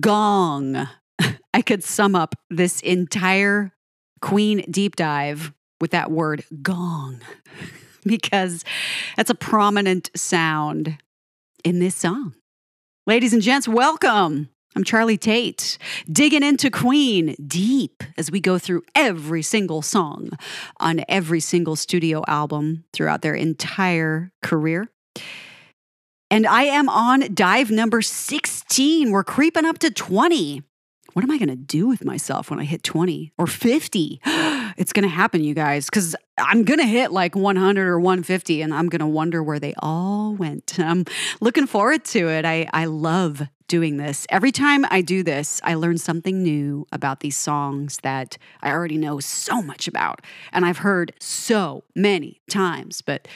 gong. I could sum up this entire Queen deep dive with that word gong because that's a prominent sound in this song. Ladies and gents, welcome. I'm Charlie Tate, digging into Queen deep as we go through every single song on every single studio album throughout their entire career. And I am on dive number 16. We're creeping up to 20. What am I going to do with myself when I hit 20 or 50? It's going to happen, you guys, because I'm going to hit like 100 or 150 and I'm going to wonder where they all went. I'm looking forward to it. I, I love doing this. Every time I do this, I learn something new about these songs that I already know so much about and I've heard so many times. But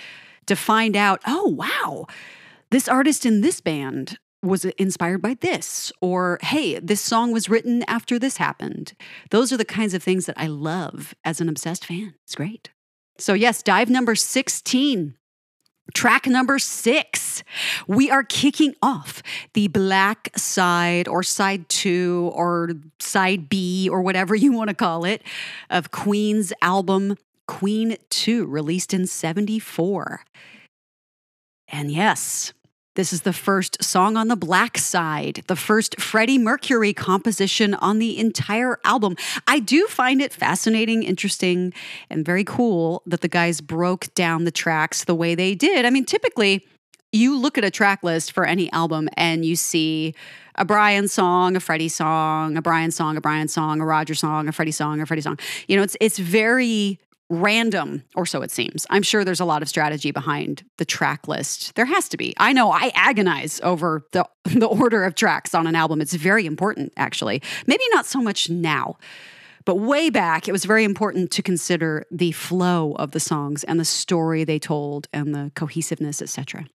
to find out, oh, wow this artist in this band was inspired by this, or hey, this song was written after this happened. Those are the kinds of things that I love as an obsessed fan. It's great. So, yes, dive number 16. Track number six, we are kicking off the black side or side two or side B or whatever you want to call it of Queen's album Queen 2, released in 74. And yes, this is the first song on the black side, the first Freddie Mercury composition on the entire album. I do find it fascinating, interesting, and very cool that the guys broke down the tracks the way they did. I mean, typically, you look at a track list for any album and you see a Brian song, a Freddie song, a Brian song, a Brian song, a Roger song, a Freddie song, a Freddie song. You know, it's it's very random, or so it seems. I'm sure there's a lot of strategy behind the track list. There has to be. I know I agonize over the, the order of tracks on an album. It's very important, actually. Maybe not so much now. But way back, it was very important to consider the flow of the songs and the story they told and the cohesiveness, etc.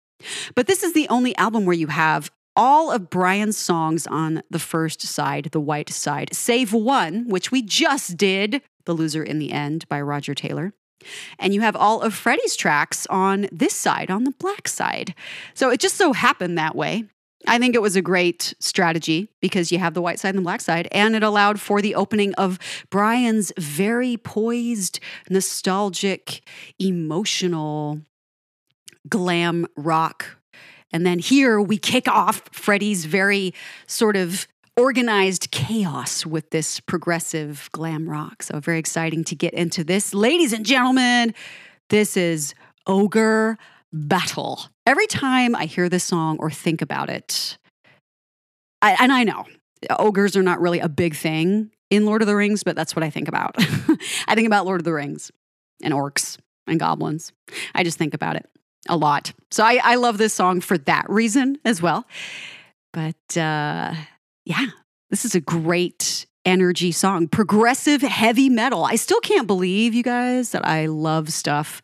But this is the only album where you have all of Brian's songs on the first side, the white side, save one, which we just did the Loser in the End by Roger Taylor. And you have all of Freddie's tracks on this side, on the black side. So it just so happened that way. I think it was a great strategy because you have the white side and the black side, and it allowed for the opening of Brian's very poised, nostalgic, emotional glam rock. And then here we kick off Freddie's very sort of organized chaos with this progressive glam rock. So, very exciting to get into this. Ladies and gentlemen, this is Ogre Battle. Every time I hear this song or think about it, I, and I know ogres are not really a big thing in Lord of the Rings, but that's what I think about. I think about Lord of the Rings and orcs and goblins. I just think about it a lot. So I, I love this song for that reason as well. But uh, yeah, this is a great energy song. Progressive heavy metal. I still can't believe, you guys, that I love stuff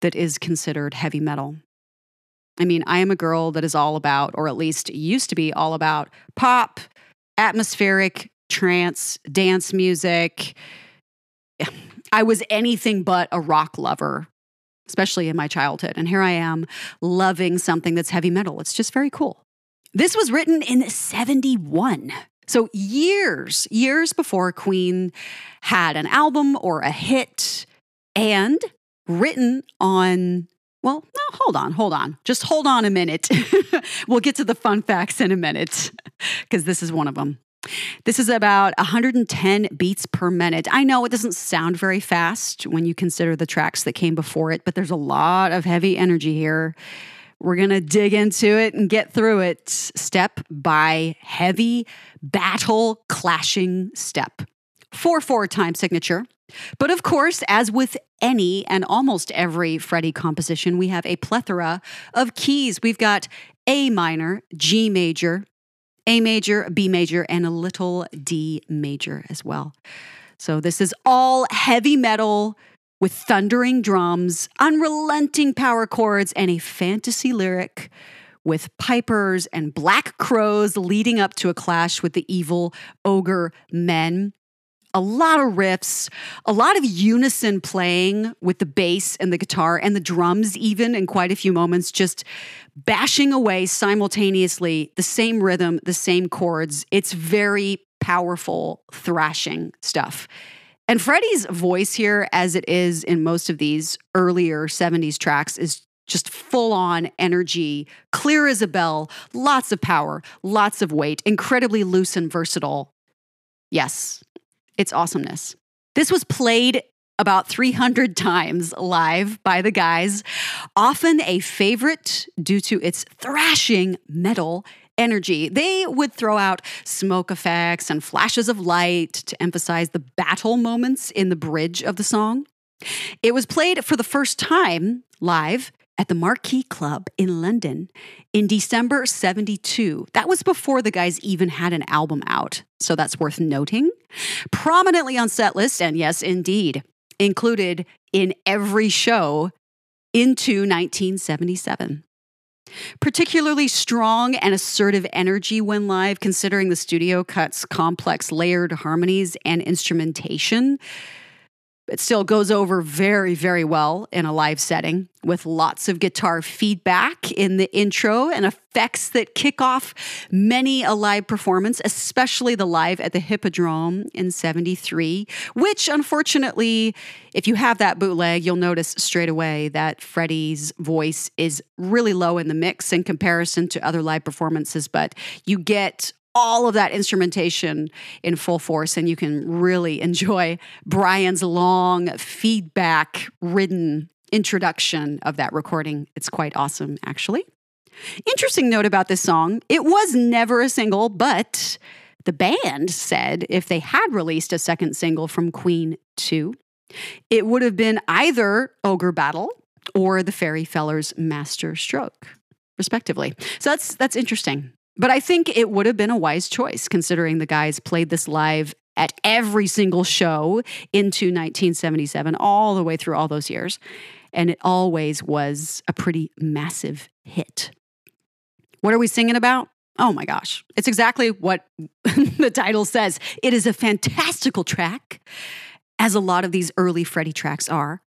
that is considered heavy metal. I mean, I am a girl that is all about, or at least used to be all about, pop, atmospheric, trance, dance music. I was anything but a rock lover, especially in my childhood. And here I am loving something that's heavy metal. It's just very cool. This was written in 71. So, years, years before Queen had an album or a hit and written on, well, no, hold on, hold on. Just hold on a minute. we'll get to the fun facts in a minute because this is one of them. This is about 110 beats per minute. I know it doesn't sound very fast when you consider the tracks that came before it, but there's a lot of heavy energy here. We're going to dig into it and get through it step by heavy battle clashing step. 4 4 time signature. But of course, as with any and almost every Freddie composition, we have a plethora of keys. We've got A minor, G major, A major, B major, and a little D major as well. So this is all heavy metal with thundering drums, unrelenting power chords, and a fantasy lyric with pipers and black crows leading up to a clash with the evil ogre men. A lot of riffs, a lot of unison playing with the bass and the guitar and the drums, even in quite a few moments, just bashing away simultaneously the same rhythm, the same chords. It's very powerful thrashing stuff. And Freddie's voice here, as it is in most of these earlier 70s tracks, is just full on energy, clear as a bell, lots of power, lots of weight, incredibly loose and versatile. Yes, it's awesomeness. This was played about 300 times live by the guys, often a favorite due to its thrashing metal energy. They would throw out smoke effects and flashes of light to emphasize the battle moments in the bridge of the song. It was played for the first time live at the Marquee Club in London in December 72. That was before the guys even had an album out, so that's worth noting. Prominently on set list, and yes, indeed, included in every show into 1977. Particularly strong and assertive energy when live, considering the studio cuts complex layered harmonies and instrumentation it still goes over very, very well in a live setting with lots of guitar feedback in the intro and effects that kick off many a live performance, especially the live at the Hippodrome in 73, which unfortunately, if you have that bootleg, you'll notice straight away that Freddie's voice is really low in the mix in comparison to other live performances, but you get all of that instrumentation in full force, and you can really enjoy Brian's long, feedback ridden introduction of that recording. It's quite awesome, actually. Interesting note about this song it was never a single, but the band said if they had released a second single from Queen 2, it would have been either Ogre Battle or the Fairy Fellers Master Stroke, respectively. So that's that's interesting. But I think it would have been a wise choice considering the guys played this live at every single show into 1977, all the way through all those years. And it always was a pretty massive hit. What are we singing about? Oh my gosh. It's exactly what the title says. It is a fantastical track, as a lot of these early Freddie tracks are,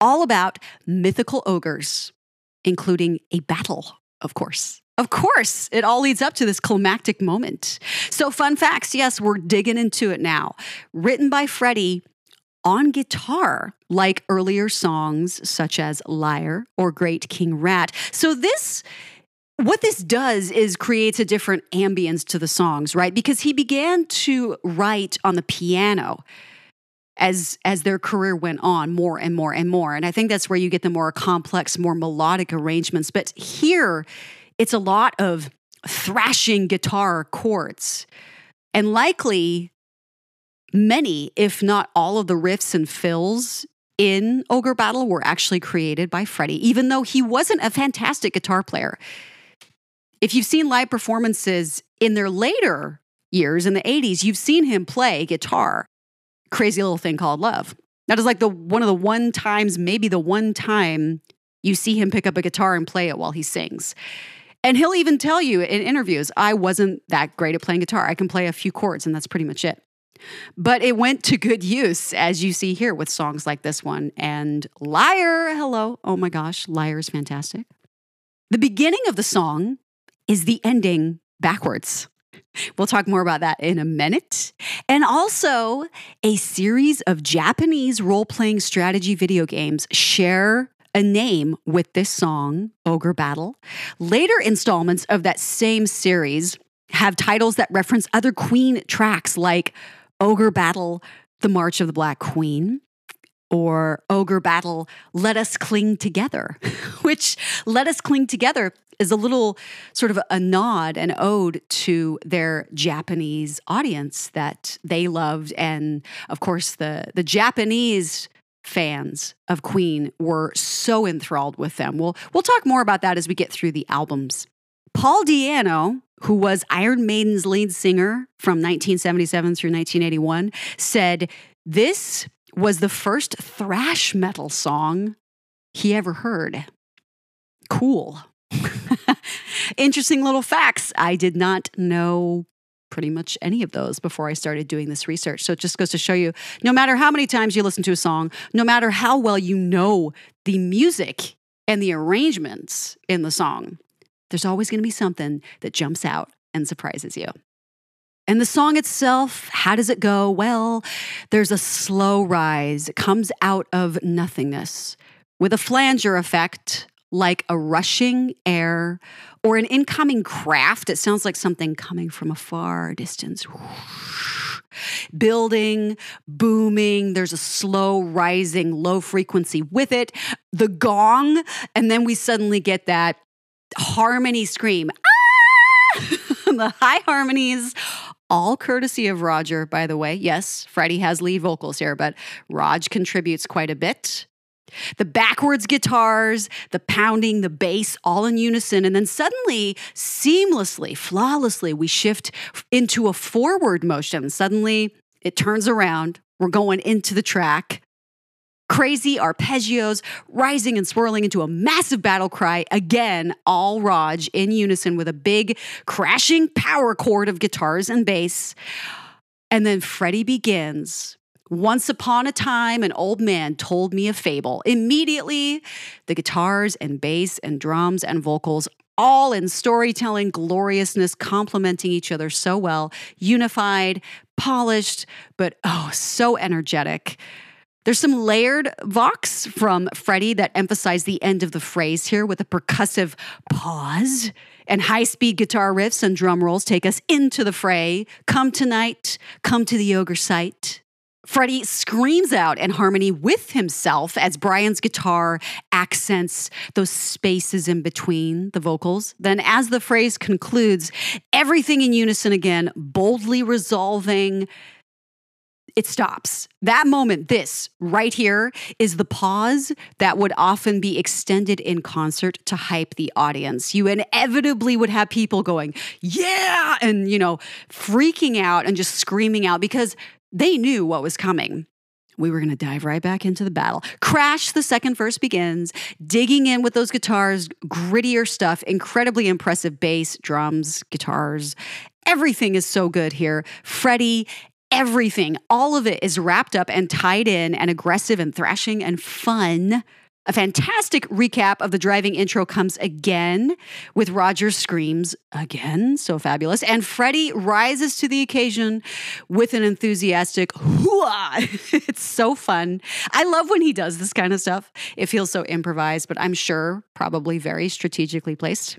all about mythical ogres, including a battle, of course. Of course, it all leads up to this climactic moment. So, fun facts yes, we're digging into it now. Written by Freddie on guitar, like earlier songs such as Liar or Great King Rat. So, this what this does is creates a different ambience to the songs, right? Because he began to write on the piano as as their career went on more and more and more. And I think that's where you get the more complex, more melodic arrangements. But here it's a lot of thrashing guitar chords. And likely many, if not all of the riffs and fills in Ogre Battle were actually created by Freddie, even though he wasn't a fantastic guitar player. If you've seen live performances in their later years in the 80s, you've seen him play guitar. Crazy little thing called love. That is like the one of the one times, maybe the one time you see him pick up a guitar and play it while he sings. And he'll even tell you in interviews, I wasn't that great at playing guitar. I can play a few chords, and that's pretty much it. But it went to good use, as you see here with songs like this one. And Liar, hello. Oh my gosh, Liar is fantastic. The beginning of the song is the ending backwards. We'll talk more about that in a minute. And also, a series of Japanese role playing strategy video games share a name with this song, Ogre Battle. Later installments of that same series have titles that reference other Queen tracks like Ogre Battle, The March of the Black Queen, or Ogre Battle, Let Us Cling Together, which Let Us Cling Together is a little sort of a nod, an ode to their Japanese audience that they loved. And of course, the, the Japanese fans of Queen were so enthralled with them. We'll, we'll talk more about that as we get through the albums. Paul Di'Anno, who was Iron Maiden's lead singer from 1977 through 1981, said this was the first thrash metal song he ever heard. Cool. Interesting little facts I did not know pretty much any of those before I started doing this research. So it just goes to show you no matter how many times you listen to a song, no matter how well you know the music and the arrangements in the song, there's always going to be something that jumps out and surprises you. And the song itself, how does it go? Well, there's a slow rise. It comes out of nothingness with a flanger effect like a rushing air or an incoming craft. It sounds like something coming from a far distance. Building, booming, there's a slow rising low frequency with it, the gong, and then we suddenly get that harmony scream. Ah! the high harmonies all courtesy of Roger, by the way. Yes, Freddie has lead vocals here, but Rog contributes quite a bit. The backwards guitars, the pounding, the bass, all in unison. And then suddenly, seamlessly, flawlessly, we shift into a forward motion. Suddenly, it turns around. We're going into the track. Crazy arpeggios rising and swirling into a massive battle cry. Again, all Rog in unison with a big crashing power chord of guitars and bass. And then Freddie begins. Once upon a time, an old man told me a fable. Immediately, the guitars and bass and drums and vocals all in storytelling gloriousness, complementing each other so well, unified, polished, but oh, so energetic. There's some layered vox from Freddie that emphasize the end of the phrase here with a percussive pause. And high speed guitar riffs and drum rolls take us into the fray. Come tonight, come to the ogre site. Freddie screams out in harmony with himself as Brian's guitar accents those spaces in between the vocals. Then, as the phrase concludes, everything in unison again, boldly resolving it stops. That moment, this right here, is the pause that would often be extended in concert to hype the audience. You inevitably would have people going, yeah, and, you know, freaking out and just screaming out because they knew what was coming. We were going to dive right back into the battle. Crash, the second verse begins, digging in with those guitars, grittier stuff, incredibly impressive bass, drums, guitars. Everything is so good here. Freddie everything, all of it is wrapped up and tied in and aggressive and thrashing and fun. A fantastic recap of the driving intro comes again with Roger's screams again, so fabulous. And Freddie rises to the occasion with an enthusiastic hooah. it's so fun. I love when he does this kind of stuff. It feels so improvised, but I'm sure probably very strategically placed.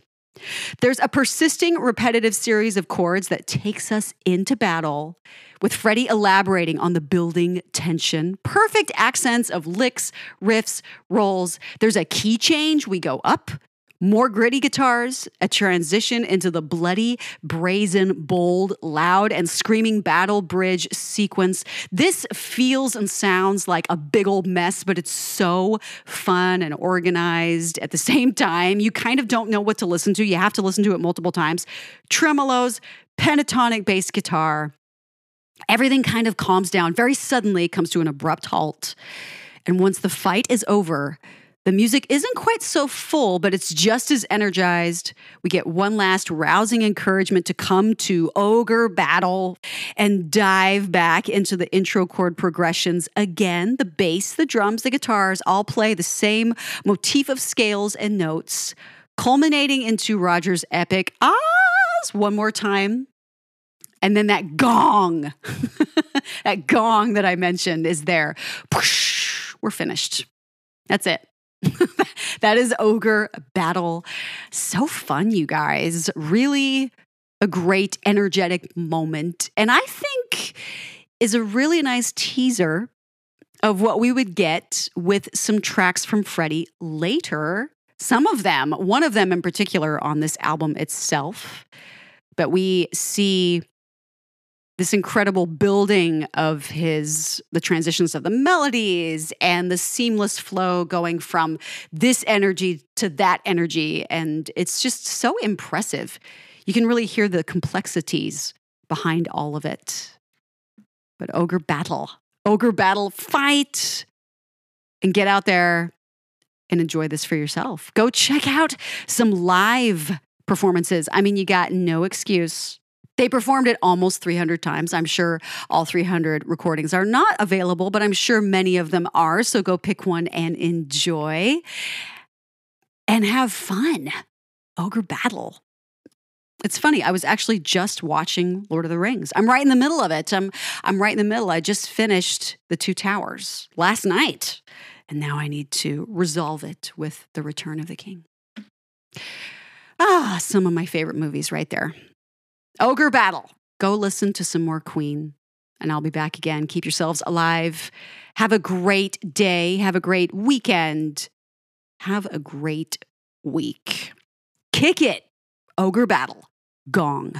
There's a persisting, repetitive series of chords that takes us into battle, with Freddie elaborating on the building tension. Perfect accents of licks, riffs, rolls. There's a key change. We go up, more gritty guitars, a transition into the bloody, brazen, bold, loud, and screaming battle bridge sequence. This feels and sounds like a big old mess, but it's so fun and organized at the same time. You kind of don't know what to listen to. You have to listen to it multiple times. Tremolos, pentatonic bass guitar. Everything kind of calms down very suddenly, comes to an abrupt halt. And once the fight is over, the music isn't quite so full, but it's just as energized. We get one last rousing encouragement to come to Ogre Battle and dive back into the intro chord progressions. Again, the bass, the drums, the guitars all play the same motif of scales and notes, culminating into Roger's epic ahs one more time. And then that gong, that gong that I mentioned is there. We're finished. That's it. that is Ogre Battle. So fun, you guys. Really a great, energetic moment. And I think is a really nice teaser of what we would get with some tracks from Freddie later. Some of them, one of them in particular on this album itself. But we see this incredible building of his the transitions of the melodies and the seamless flow going from this energy to that energy. And it's just so impressive. You can really hear the complexities behind all of it. But ogre battle ogre battle fight! And get out there and enjoy this for yourself. Go check out some live performances. I mean you got no excuse They performed it almost 300 times. I'm sure all 300 recordings are not available, but I'm sure many of them are. So go pick one and enjoy and have fun. Ogre Battle. It's funny. I was actually just watching Lord of the Rings. I'm right in the middle of it. I'm I'm right in the middle. I just finished The Two Towers last night, and now I need to resolve it with The Return of the King. Ah, some of my favorite movies right there. Ogre Battle. Go listen to some more Queen, and I'll be back again. Keep yourselves alive. Have a great day. Have a great weekend. Have a great week. Kick it. Ogre Battle. Gong.